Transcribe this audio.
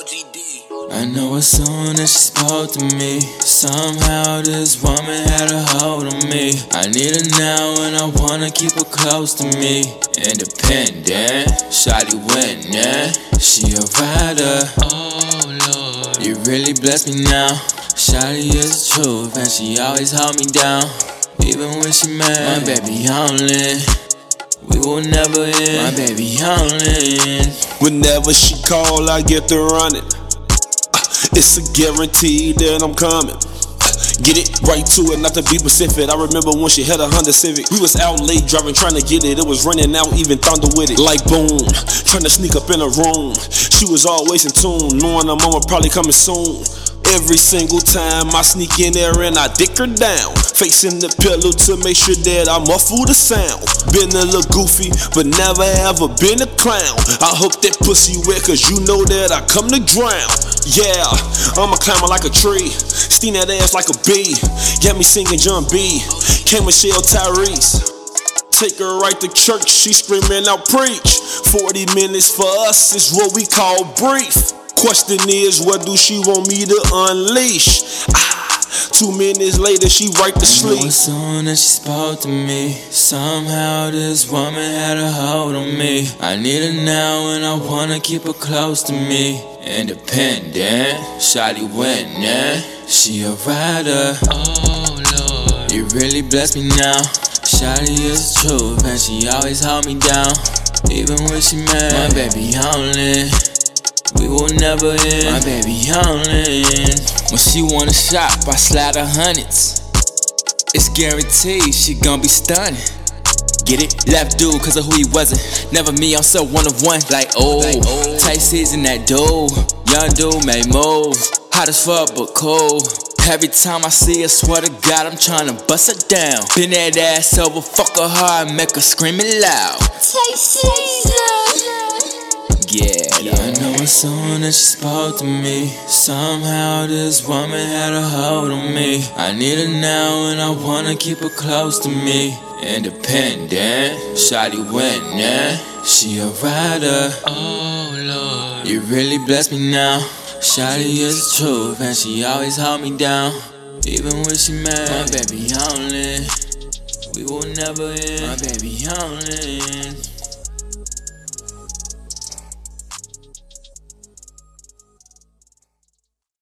OGD. I know as soon as she spoke to me, somehow this woman had a hold on me. I need her now and I wanna keep her close to me. Independent, Shotty winning, she a rider. Oh Lord, you really bless me now. Shotty is the truth and she always hold me down. Even when she mad, my baby only. We will never end, my baby only. Whenever she call, I get to running. Uh, it's a guarantee that I'm coming. Get it right to it, not to be specific. I remember when she had a Honda Civic. We was out late driving, trying to get it. It was running out, even thunder with it. Like boom, trying to sneak up in a room. She was always in tune, knowing her mama probably coming soon. Every single time I sneak in there and I dick her down. Facing the pillow to make sure that I muffle the sound. Been a little goofy, but never ever been a clown. I hope that pussy wet, cause you know that I come to drown. Yeah, I'm a climber like a tree. Sting that ass like a bee. Got me singing Jon B. K. Michelle Tyrese. Take her right to church, she screaming out preach. 40 minutes for us is what we call brief. Question is, what do she want me to unleash? Ah, two minutes later, she right to sleep. As soon as she spoke to me, somehow this woman had a hold on me. I need her now and I wanna keep her close to me. Independent, Shotty winning, she a rider. Oh Lord, you really bless me now. Shotty is the truth and she always hold me down. Even when she mad, my baby only. We will never end. My baby only. When she wanna shop, I slide her hundreds. It's guaranteed she gon' be stunning. Get it? Left dude cause of who he wasn't. Never me, I'm so one of one. Like, oh, oh. tight season that dude. Young dude made moves. Hot as fuck, but cool. Every time I see her, swear to God, I'm tryna bust her down. Bend that ass over, fuck her hard, make her scream it loud. Tight season. Soon as she spoke to me, somehow this woman had a hold on me. I need her now and I wanna keep her close to me. Independent, Shotty winning, she a rider. Oh Lord, you really bless me now. Shotty is the truth and she always hold me down. Even when she mad, my baby only. We will never end, my baby only.